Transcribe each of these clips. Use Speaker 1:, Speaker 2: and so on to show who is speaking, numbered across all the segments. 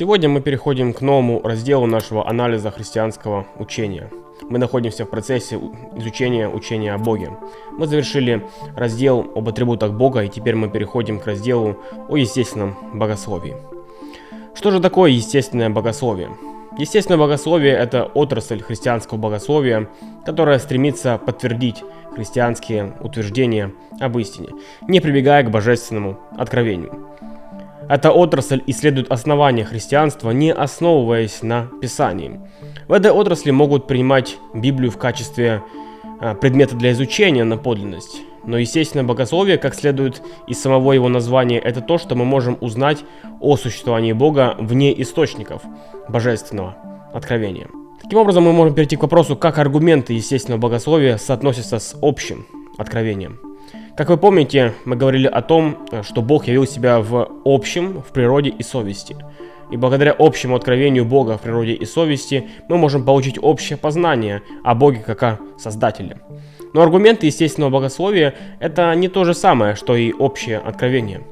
Speaker 1: Сегодня мы переходим к новому разделу нашего анализа христианского учения. Мы находимся в процессе изучения учения о Боге. Мы завершили раздел об атрибутах Бога, и теперь мы переходим к разделу о естественном богословии. Что же такое естественное богословие? Естественное богословие – это отрасль христианского богословия, которая стремится подтвердить христианские утверждения об истине, не прибегая к божественному откровению. Эта отрасль исследует основания христианства, не основываясь на Писании. В этой отрасли могут принимать Библию в качестве а, предмета для изучения на подлинность. Но, естественно, богословие, как следует из самого его названия, это то, что мы можем узнать о существовании Бога вне источников божественного откровения. Таким образом, мы можем перейти к вопросу, как аргументы естественного богословия соотносятся с общим откровением. Как вы помните, мы говорили о том, что Бог явил себя в общем, в природе и совести. И благодаря общему откровению Бога в природе и совести мы можем получить общее познание о Боге как о Создателе. Но аргументы естественного богословия – это не то же самое, что и общее откровение.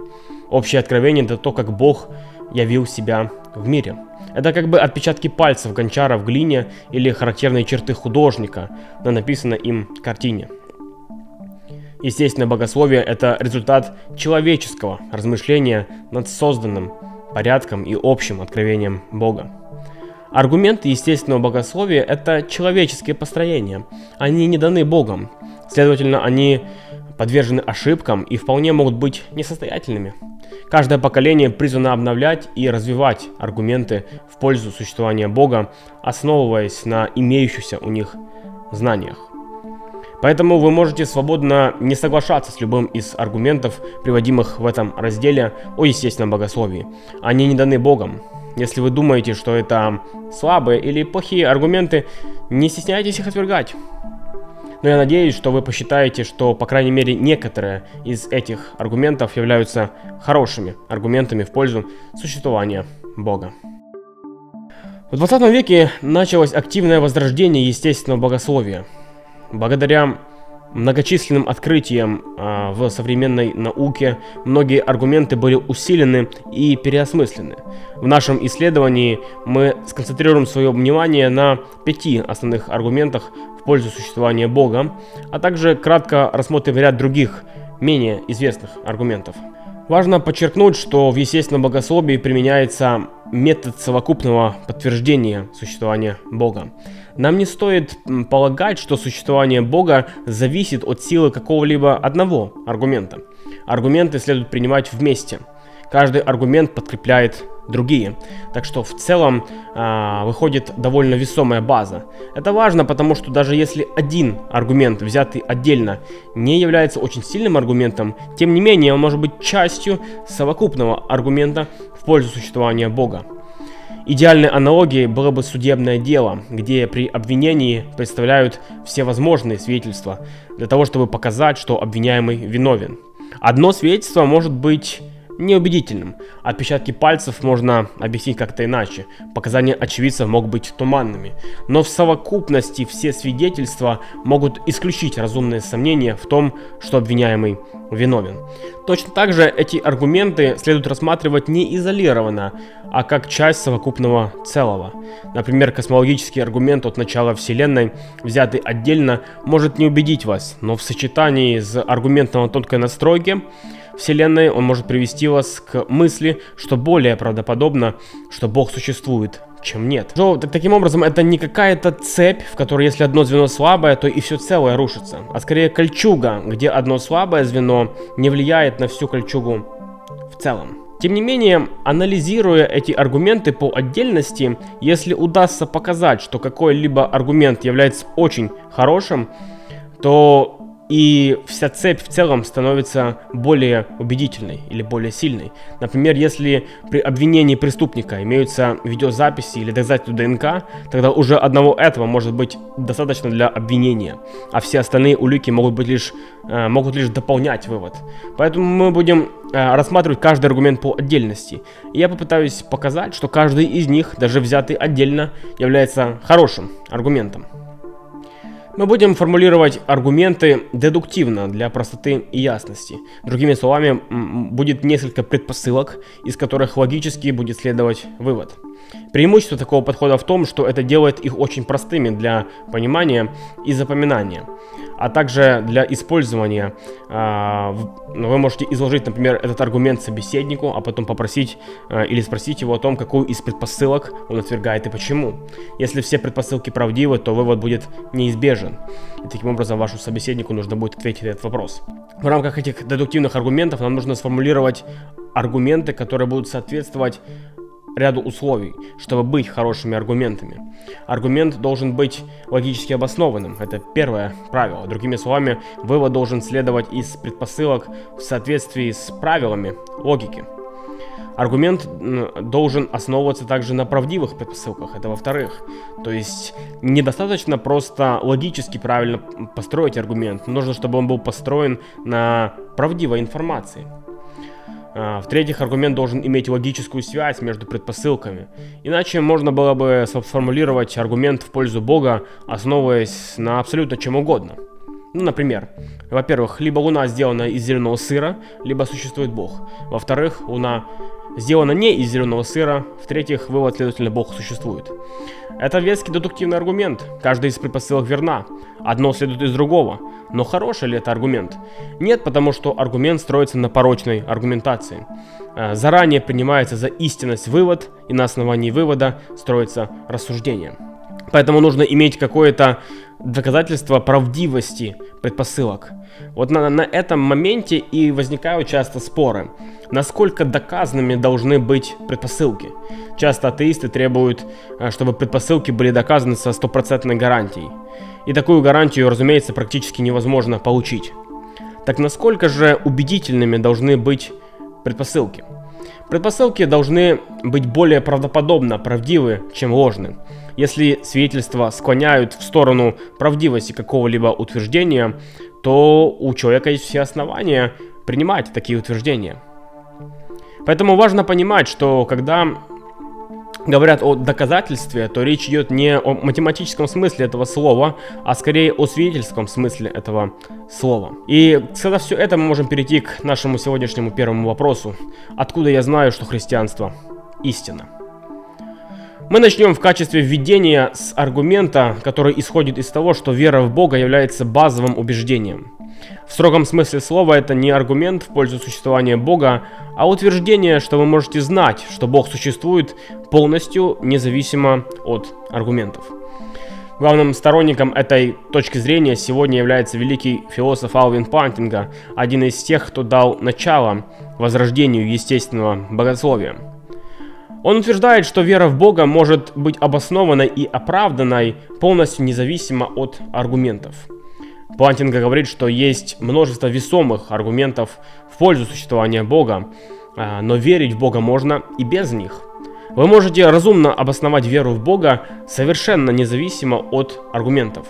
Speaker 1: Общее откровение – это то, как Бог явил себя в мире. Это как бы отпечатки пальцев гончара в глине или характерные черты художника на написанной им картине – Естественно, богословие – это результат человеческого размышления над созданным порядком и общим откровением Бога. Аргументы естественного богословия – это человеческие построения. Они не даны Богом. Следовательно, они подвержены ошибкам и вполне могут быть несостоятельными. Каждое поколение призвано обновлять и развивать аргументы в пользу существования Бога, основываясь на имеющихся у них знаниях. Поэтому вы можете свободно не соглашаться с любым из аргументов, приводимых в этом разделе о естественном богословии. Они не даны Богом. Если вы думаете, что это слабые или плохие аргументы, не стесняйтесь их отвергать. Но я надеюсь, что вы посчитаете, что, по крайней мере, некоторые из этих аргументов являются хорошими аргументами в пользу существования Бога. В 20 веке началось активное возрождение естественного богословия – Благодаря многочисленным открытиям э, в современной науке многие аргументы были усилены и переосмыслены. В нашем исследовании мы сконцентрируем свое внимание на пяти основных аргументах в пользу существования Бога, а также кратко рассмотрим ряд других, менее известных аргументов. Важно подчеркнуть, что в естественном богословии применяется метод совокупного подтверждения существования Бога. Нам не стоит полагать, что существование Бога зависит от силы какого-либо одного аргумента. Аргументы следует принимать вместе. Каждый аргумент подкрепляет другие. Так что в целом э, выходит довольно весомая база. Это важно, потому что даже если один аргумент, взятый отдельно, не является очень сильным аргументом, тем не менее он может быть частью совокупного аргумента в пользу существования Бога. Идеальной аналогией было бы судебное дело, где при обвинении представляют все возможные свидетельства для того, чтобы показать, что обвиняемый виновен. Одно свидетельство может быть неубедительным. Отпечатки пальцев можно объяснить как-то иначе. Показания очевидцев могут быть туманными. Но в совокупности все свидетельства могут исключить разумные сомнения в том, что обвиняемый виновен. Точно так же эти аргументы следует рассматривать не изолированно, а как часть совокупного целого. Например, космологический аргумент от начала Вселенной, взятый отдельно, может не убедить вас, но в сочетании с аргументом о тонкой настройке Вселенной, он может привести вас к мысли, что более правдоподобно, что Бог существует, чем нет. Но, таким образом, это не какая-то цепь, в которой если одно звено слабое, то и все целое рушится, а скорее кольчуга, где одно слабое звено не влияет на всю кольчугу в целом. Тем не менее, анализируя эти аргументы по отдельности, если удастся показать, что какой-либо аргумент является очень хорошим, то и вся цепь в целом становится более убедительной или более сильной. Например, если при обвинении преступника имеются видеозаписи или доказательства ДНК, тогда уже одного этого может быть достаточно для обвинения, а все остальные улики могут, быть лишь, э, могут лишь дополнять вывод. Поэтому мы будем э, рассматривать каждый аргумент по отдельности. Я попытаюсь показать, что каждый из них, даже взятый отдельно, является хорошим аргументом. Мы будем формулировать аргументы дедуктивно для простоты и ясности. Другими словами, будет несколько предпосылок, из которых логически будет следовать вывод. Преимущество такого подхода в том, что это делает их очень простыми для понимания и запоминания, а также для использования. А, вы можете изложить, например, этот аргумент собеседнику, а потом попросить а, или спросить его о том, какую из предпосылок он отвергает и почему. Если все предпосылки правдивы, то вывод будет неизбежен. И таким образом вашему собеседнику нужно будет ответить на этот вопрос. В рамках этих дедуктивных аргументов нам нужно сформулировать аргументы, которые будут соответствовать ряду условий, чтобы быть хорошими аргументами. Аргумент должен быть логически обоснованным, это первое правило. Другими словами, вывод должен следовать из предпосылок в соответствии с правилами логики. Аргумент должен основываться также на правдивых предпосылках, это во-вторых. То есть недостаточно просто логически правильно построить аргумент, нужно, чтобы он был построен на правдивой информации. А, в-третьих, аргумент должен иметь логическую связь между предпосылками. Иначе можно было бы сформулировать аргумент в пользу Бога, основываясь на абсолютно чем угодно. Ну, например, во-первых, либо Луна сделана из зеленого сыра, либо существует Бог. Во-вторых, Луна сделана не из зеленого сыра. В-третьих, вывод, следовательно, Бог существует. Это веский дедуктивный аргумент. Каждая из предпосылок верна. Одно следует из другого. Но хороший ли это аргумент? Нет, потому что аргумент строится на порочной аргументации. Э, заранее принимается за истинность вывод, и на основании вывода строится рассуждение. Поэтому нужно иметь какое-то доказательство правдивости предпосылок. Вот на, на этом моменте и возникают часто споры. Насколько доказанными должны быть предпосылки? Часто атеисты требуют, э, чтобы предпосылки были доказаны со стопроцентной гарантией. И такую гарантию, разумеется, практически невозможно получить. Так насколько же убедительными должны быть предпосылки? Предпосылки должны быть более правдоподобно правдивы, чем ложны. Если свидетельства склоняют в сторону правдивости какого-либо утверждения, то у человека есть все основания принимать такие утверждения. Поэтому важно понимать, что когда говорят о доказательстве, то речь идет не о математическом смысле этого слова, а скорее о свидетельском смысле этого слова. И сказав все это, мы можем перейти к нашему сегодняшнему первому вопросу. Откуда я знаю, что христианство истина? Мы начнем в качестве введения с аргумента, который исходит из того, что вера в Бога является базовым убеждением. В строгом смысле слова это не аргумент в пользу существования Бога, а утверждение, что вы можете знать, что Бог существует полностью независимо от аргументов. Главным сторонником этой точки зрения сегодня является великий философ Алвин Пантинга, один из тех, кто дал начало возрождению естественного богословия. Он утверждает, что вера в Бога может быть обоснованной и оправданной полностью независимо от аргументов. Плантинга говорит, что есть множество весомых аргументов в пользу существования Бога, а, но верить в Бога можно и без них. Вы можете разумно обосновать веру в Бога совершенно независимо от аргументов.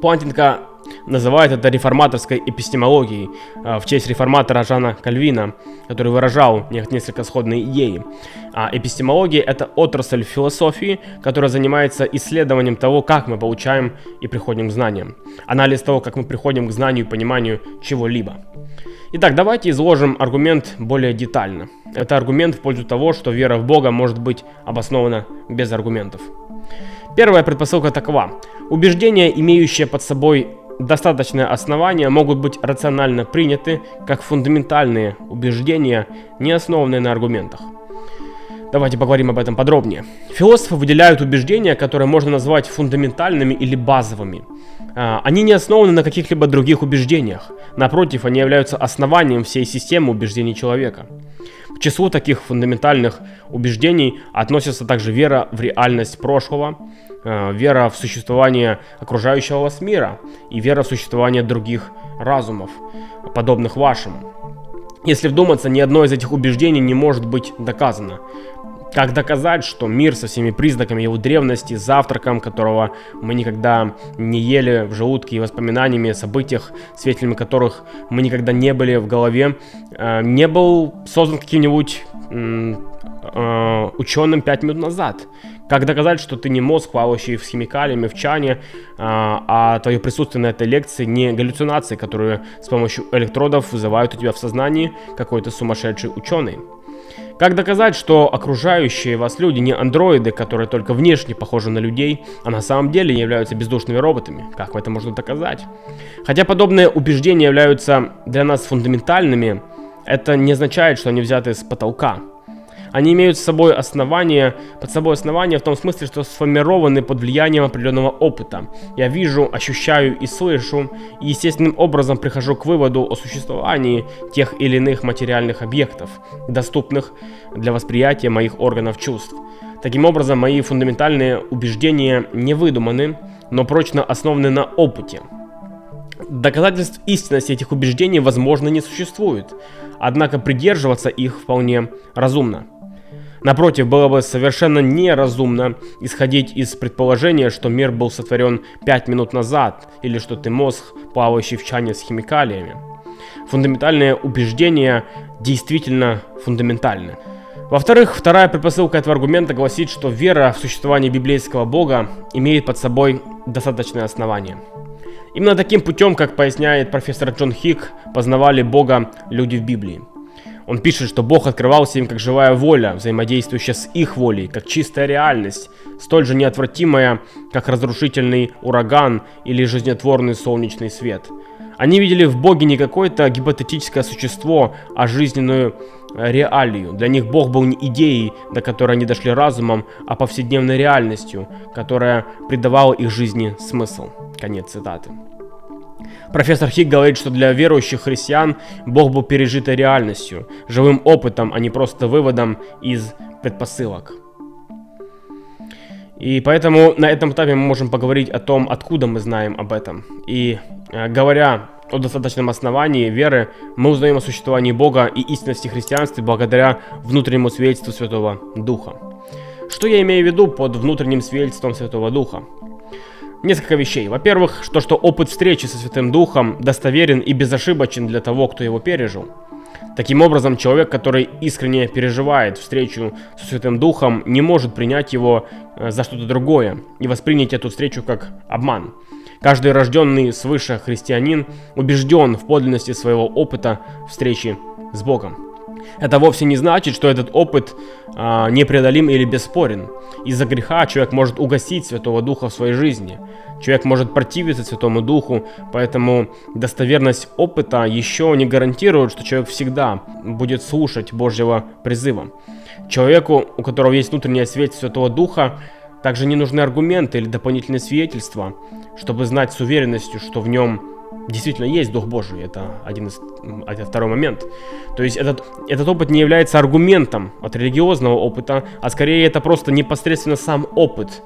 Speaker 1: Плантинга называет это реформаторской эпистемологией а, в честь реформатора Жана Кальвина, который выражал несколько сходные идеи. А эпистемология – это отрасль философии, которая занимается исследованием того, как мы получаем и приходим к знаниям. Анализ того, как мы приходим к знанию и пониманию чего-либо. Итак, давайте изложим аргумент более детально. Это аргумент в пользу того, что вера в Бога может быть обоснована без аргументов. Первая предпосылка такова. Убеждения, имеющие под собой достаточное основание могут быть рационально приняты как фундаментальные убеждения, не основанные на аргументах. Давайте поговорим об этом подробнее. Философы выделяют убеждения, которые можно назвать фундаментальными или базовыми. А, они не основаны на каких-либо других убеждениях. Напротив, они являются основанием всей системы убеждений человека. К числу таких фундаментальных убеждений относятся также вера в реальность прошлого, вера в существование окружающего вас мира и вера в существование других разумов, подобных вашему. Если вдуматься, ни одно из этих убеждений не может быть доказано. Как доказать, что мир со всеми признаками его древности, завтраком, которого мы никогда не ели в желудке и воспоминаниями о событиях, свидетелями которых мы никогда не были в голове, э, не был создан каким-нибудь э, ученым 5 минут назад, Как доказать, что ты не мозг, плавающий с химикалиями в чане, а, а твое присутствие на этой лекции не галлюцинации, которые с помощью электродов вызывают у тебя в сознании какой-то сумасшедший ученый? Как доказать, что окружающие вас люди не андроиды, которые только внешне похожи на людей, а на самом деле являются бездушными роботами? Как это можно доказать? Хотя подобные убеждения являются для нас фундаментальными, это не означает, что они взяты с потолка. Они имеют с собой основания, под собой основания в том смысле, что сформированы под влиянием определенного опыта. Я вижу, ощущаю и слышу, и естественным образом прихожу к выводу о существовании тех или иных материальных объектов, доступных для восприятия моих органов чувств. Таким образом, мои фундаментальные убеждения не выдуманы, но прочно основаны на опыте. Доказательств истинности этих убеждений, возможно, не существует, однако придерживаться их вполне разумно. Напротив, было бы совершенно неразумно исходить из предположения, что мир был сотворен 5 минут назад, или что ты мозг, плавающий в чане с химикалиями. Фундаментальные убеждения действительно фундаментальны. Во-вторых, вторая предпосылка этого аргумента гласит, что вера в существование библейского бога имеет под собой достаточное основание. Именно таким путем, как поясняет профессор Джон Хик, познавали Бога люди в Библии. Он пишет, что Бог открывался им как живая воля, взаимодействующая с их волей, как чистая реальность, столь же неотвратимая, как разрушительный ураган или жизнетворный солнечный свет. Они видели в Боге не какое-то гипотетическое существо, а жизненную э, реалию. Для них Бог был не идеей, до которой они дошли разумом, а повседневной реальностью, которая придавала их жизни смысл. Конец цитаты. Профессор Хиг говорит, что для верующих христиан Бог был пережитой реальностью, живым опытом, а не просто выводом из предпосылок. И поэтому на этом этапе мы можем поговорить о том, откуда мы знаем об этом. И э, говоря о достаточном основании веры, мы узнаем о существовании Бога и истинности христианства благодаря внутреннему свидетельству Святого Духа. Что я имею в виду под внутренним свидетельством Святого Духа? Несколько вещей. Во-первых, что, что опыт встречи со Святым Духом достоверен и безошибочен для того, кто его пережил. Таким образом, человек, который искренне переживает встречу со Святым Духом, не может принять его э, за что-то другое и воспринять эту встречу как обман. Каждый рожденный свыше христианин убежден в подлинности своего опыта встречи с Богом. Это вовсе не значит, что этот опыт а, непреодолим или бесспорен. Из-за греха человек может угасить Святого Духа в своей жизни. Человек может противиться Святому Духу, поэтому достоверность опыта еще не гарантирует, что человек всегда будет слушать Божьего призыва. Человеку, у которого есть внутренняя свет Святого Духа, также не нужны аргументы или дополнительные свидетельства, чтобы знать с уверенностью, что в нем действительно есть Дух Божий. Это один из, это второй момент. То есть этот, этот опыт не является аргументом от религиозного опыта, а скорее это просто непосредственно сам опыт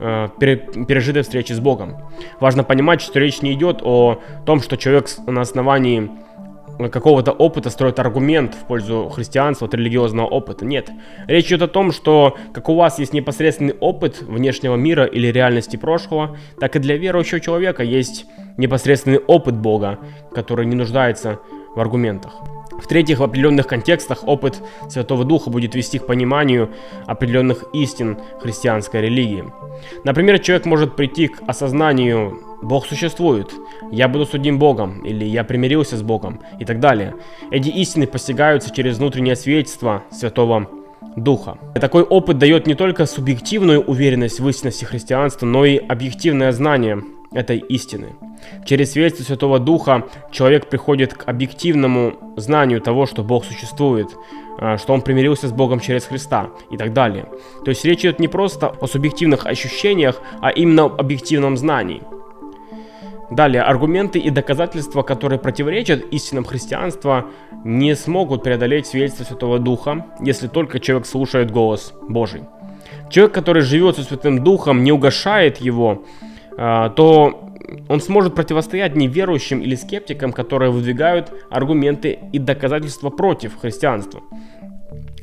Speaker 1: э, пережитой встречи с Богом. Важно понимать, что речь не идет о том, что человек на основании какого-то опыта строит аргумент в пользу христианства от религиозного опыта. Нет. Речь идет о том, что как у вас есть непосредственный опыт внешнего мира или реальности прошлого, так и для верующего человека есть непосредственный опыт Бога, который не нуждается в аргументах. В-третьих, в определенных контекстах опыт Святого Духа будет вести к пониманию определенных истин христианской религии. Например, человек может прийти к осознанию «Бог существует», «Я буду судим Богом» или «Я примирился с Богом» и так далее. Эти истины постигаются через внутреннее свидетельство Святого Духа. Такой опыт дает не только субъективную уверенность в истинности христианства, но и объективное знание этой истины. Через свидетельство Святого Духа человек приходит к объективному знанию того, что Бог существует, а, что он примирился с Богом через Христа и так далее. То есть речь идет не просто о субъективных ощущениях, а именно об объективном знании. Далее, аргументы и доказательства, которые противоречат истинам христианства, не смогут преодолеть свидетельство Святого Духа, если только человек слушает голос Божий. Человек, который живет со Святым Духом, не угошает его, а, то он сможет противостоять неверующим или скептикам, которые выдвигают аргументы и доказательства против христианства.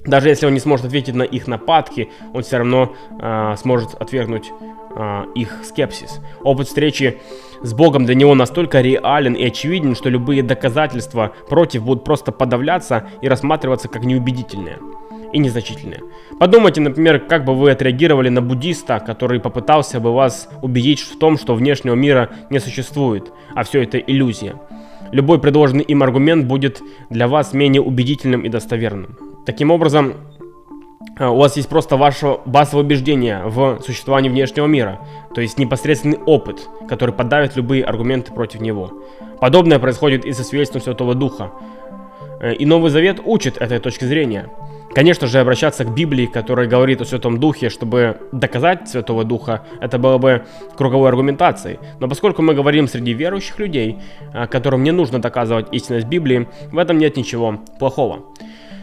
Speaker 1: Даже если он не сможет ответить на их нападки, он все равно э, сможет отвергнуть э, их скепсис. Опыт встречи с Богом для него настолько реален и очевиден, что любые доказательства против будут просто подавляться и рассматриваться как неубедительные. и незначительные. Подумайте, например, как бы вы отреагировали на буддиста, который попытался бы вас убедить в том, что внешнего мира не существует, а все это иллюзия. Любой предложенный им аргумент будет для вас менее убедительным и достоверным. Таким образом, у вас есть просто ваше базовое убеждение в существовании внешнего мира, то есть непосредственный опыт, который подавит любые аргументы против него. Подобное происходит и со свидетельством Святого Духа. Э, и Новый Завет учит этой точки зрения. Конечно же, обращаться к Библии, которая говорит о Святом Духе, чтобы доказать Святого Духа, это было бы круговой аргументацией. Но поскольку мы говорим среди верующих людей, э, которым не нужно доказывать истинность Библии, в этом нет ничего плохого.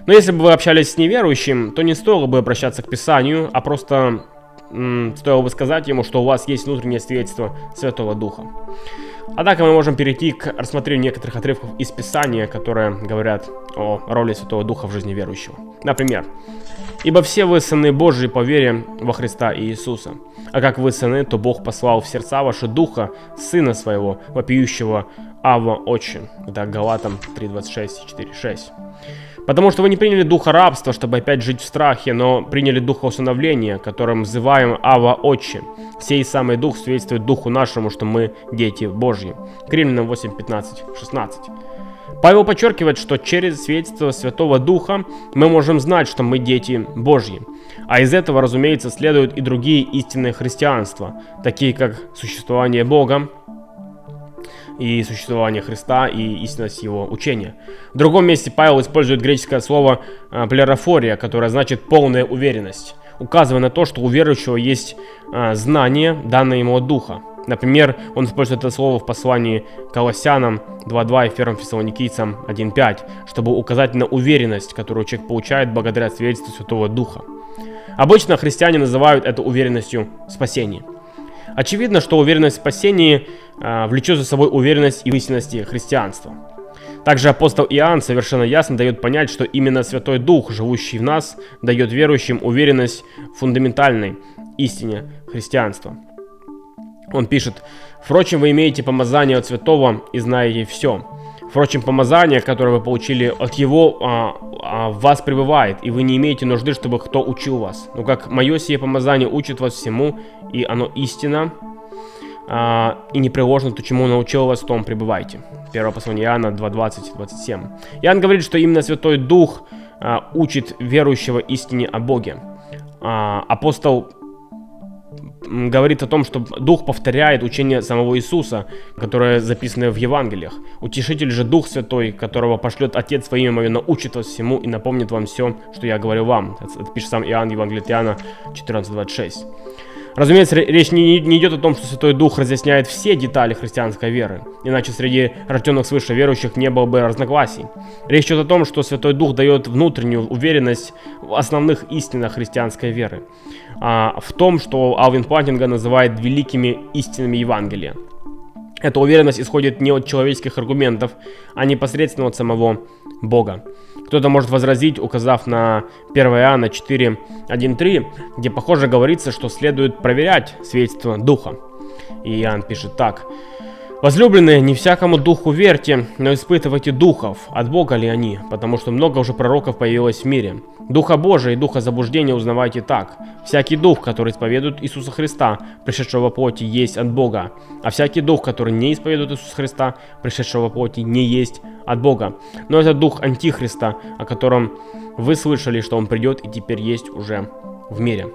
Speaker 1: Но если бы вы общались с неверующим, то не стоило бы обращаться к Писанию, а просто м, стоило бы сказать ему, что у вас есть внутреннее свидетельство Святого Духа. Однако мы можем перейти к рассмотрению некоторых отрывков из Писания, которые говорят о роли Святого Духа в жизни верующего. Например, «Ибо все вы сыны Божьи по вере во Христа Иисуса. А как вы сыны, то Бог послал в сердца ваши Духа, Сына Своего, вопиющего Ава Отче». Это Галатам 3.26 и 4.6. Потому что вы не приняли духа рабства, чтобы опять жить в страхе, но приняли духа усыновления, которым взываем Ава Отче. Сей самый дух свидетельствует духу нашему, что мы дети Божьи. К Римлянам 8, 15, 16. Павел подчеркивает, что через свидетельство Святого Духа мы можем знать, что мы дети Божьи. А из этого, разумеется, следуют и другие истинные христианства, такие как существование Бога, и существование Христа и истинность его учения. В другом месте Павел использует греческое слово э, плерофория, которое значит полная уверенность, указывая на то, что у верующего есть э, знание, данное ему от Духа. Например, он использует это слово в послании Колоссянам 2.2 и 1 Фессалоникийцам 1.5, чтобы указать на уверенность, которую человек получает благодаря свидетельству Святого Духа. Обычно христиане называют это уверенностью спасения. Очевидно, что уверенность в спасении влечет за собой уверенность и истинности христианства. Также апостол Иоанн совершенно ясно дает понять, что именно Святой Дух, живущий в нас, дает верующим уверенность в фундаментальной истине христианства. Он пишет, «Впрочем, вы имеете помазание от святого и знаете все. Впрочем, помазание, которое вы получили от Его, а, а, в вас пребывает, и вы не имеете нужды, чтобы кто учил вас. Но как мое сие помазание учит вас всему, и оно истина, а, и не приложено то, чему научил вас, том пребывайте. Первое послание Иоанна 2.20-27. Иоанн говорит, что именно Святой Дух а, учит верующего истине о Боге. А, апостол говорит о том, что Дух повторяет учение самого Иисуса, которое записано в Евангелиях. Утешитель же Дух Святой, которого пошлет Отец во имя Мое, научит вас всему и напомнит вам все, что я говорю вам. Это пишет сам Иоанн Евангелиана 14.26. Разумеется, речь не, не идет о том, что Святой Дух разъясняет все детали христианской веры, иначе среди рожденных свыше верующих не было бы разногласий. Речь идет о том, что Святой Дух дает внутреннюю уверенность в основных истинах христианской веры, а, в том, что Алвин Платинга называет великими истинами Евангелия. Эта уверенность исходит не от человеческих аргументов, а непосредственно от самого Бога. Кто-то может возразить, указав на 1 Иоанна 4, 1, где похоже говорится, что следует проверять свидетельство Духа. И Иоанн пишет так. Возлюбленные, не всякому духу верьте, но испытывайте духов, от Бога ли они, потому что много уже пророков появилось в мире. Духа Божия и Духа заблуждения узнавайте так. Всякий дух, который исповедует Иисуса Христа, пришедшего во плоти, есть от Бога, а всякий дух, который не исповедует Иисуса Христа, пришедшего во плоти, не есть от Бога. Но это дух Антихриста, о котором вы слышали, что он придет и теперь есть уже в мире.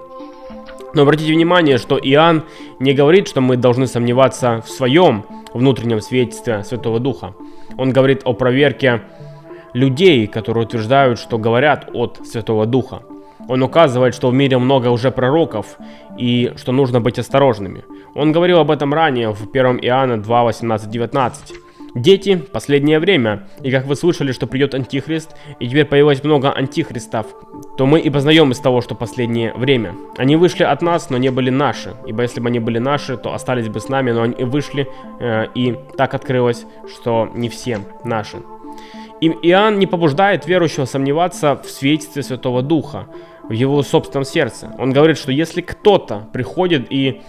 Speaker 1: Но обратите внимание, что Иоанн не говорит, что мы должны сомневаться в своем внутреннем свидетельстве Святого Духа. Он говорит о проверке людей, которые утверждают, что говорят от Святого Духа. Он указывает, что в мире много уже пророков и что нужно быть осторожными. Он говорил об этом ранее в 1 Иоанна 2, 18, 19. Дети, последнее время, и как вы слышали, что придет Антихрист, и теперь появилось много Антихристов, то мы и познаем из того, что последнее время. Они вышли от нас, но не были наши, ибо если бы они были наши, то остались бы с нами, но они вышли, э, и так открылось, что не все наши. И Иоанн не побуждает верующего сомневаться в свидетельстве Святого Духа, в его собственном сердце. Он говорит, что если кто-то приходит и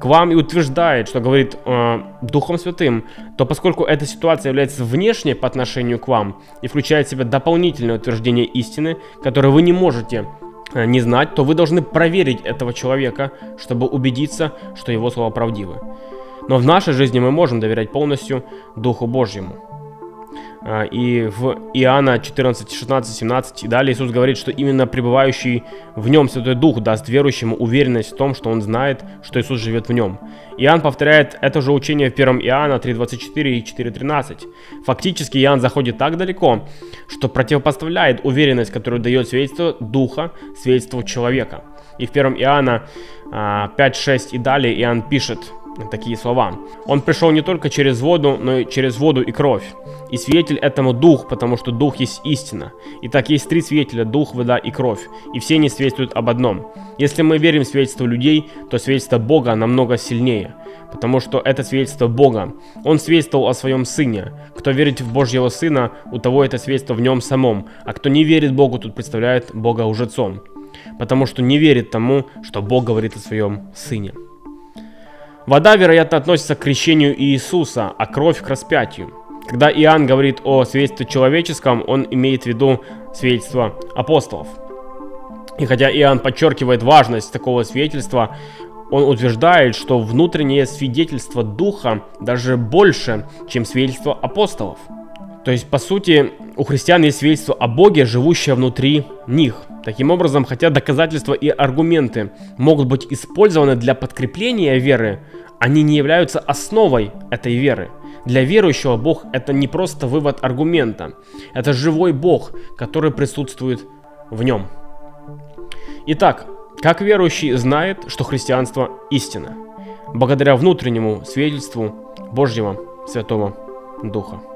Speaker 1: к вам и утверждает, что говорит э, Духом Святым, то поскольку эта ситуация является внешней по отношению к вам и включает в себя дополнительное утверждение истины, которое вы не можете э, не знать, то вы должны проверить этого человека, чтобы убедиться, что его слова правдивы. Но в нашей жизни мы можем доверять полностью Духу Божьему. А, и в Иоанна 14, 16, 17 и далее Иисус говорит, что именно пребывающий в нем Святой Дух даст верующему уверенность в том, что он знает, что Иисус живет в нем. Иоанн повторяет это же учение в 1 Иоанна 3.24 и 4.13. Фактически Иоанн заходит так далеко, что противопоставляет уверенность, которую дает свидетельство Духа, свидетельству человека. И в 1 Иоанна 5, 6 и далее Иоанн пишет такие слова. Он пришел не только через воду, но и через воду и кровь. И свидетель этому дух, потому что дух есть истина. И так есть три свидетеля, дух, вода и кровь. И все они свидетельствуют об одном. Если мы верим в свидетельство людей, то свидетельство Бога намного сильнее. Потому что это свидетельство Бога. Он свидетельствовал о своем Сыне. Кто верит в Божьего Сына, у того это свидетельство в нем самом. А кто не верит Богу, тут представляет Бога лжецом. Потому что не верит тому, что Бог говорит о своем Сыне. Вода, вероятно, относится к крещению Иисуса, а кровь к распятию. Когда Иоанн говорит о свидетельстве человеческом, он имеет в виду свидетельство апостолов. И хотя Иоанн подчеркивает важность такого свидетельства, он утверждает, что внутреннее свидетельство Духа даже больше, чем свидетельство апостолов. То есть, по сути, у христиан есть свидетельство о Боге, живущее внутри них. Таким образом, хотя доказательства и аргументы могут быть использованы для подкрепления веры, они не являются основой этой веры. Для верующего Бог это не просто вывод аргумента, это живой Бог, который присутствует в нем. Итак, как верующий знает, что христианство истина? Благодаря внутреннему свидетельству Божьего Святого Духа.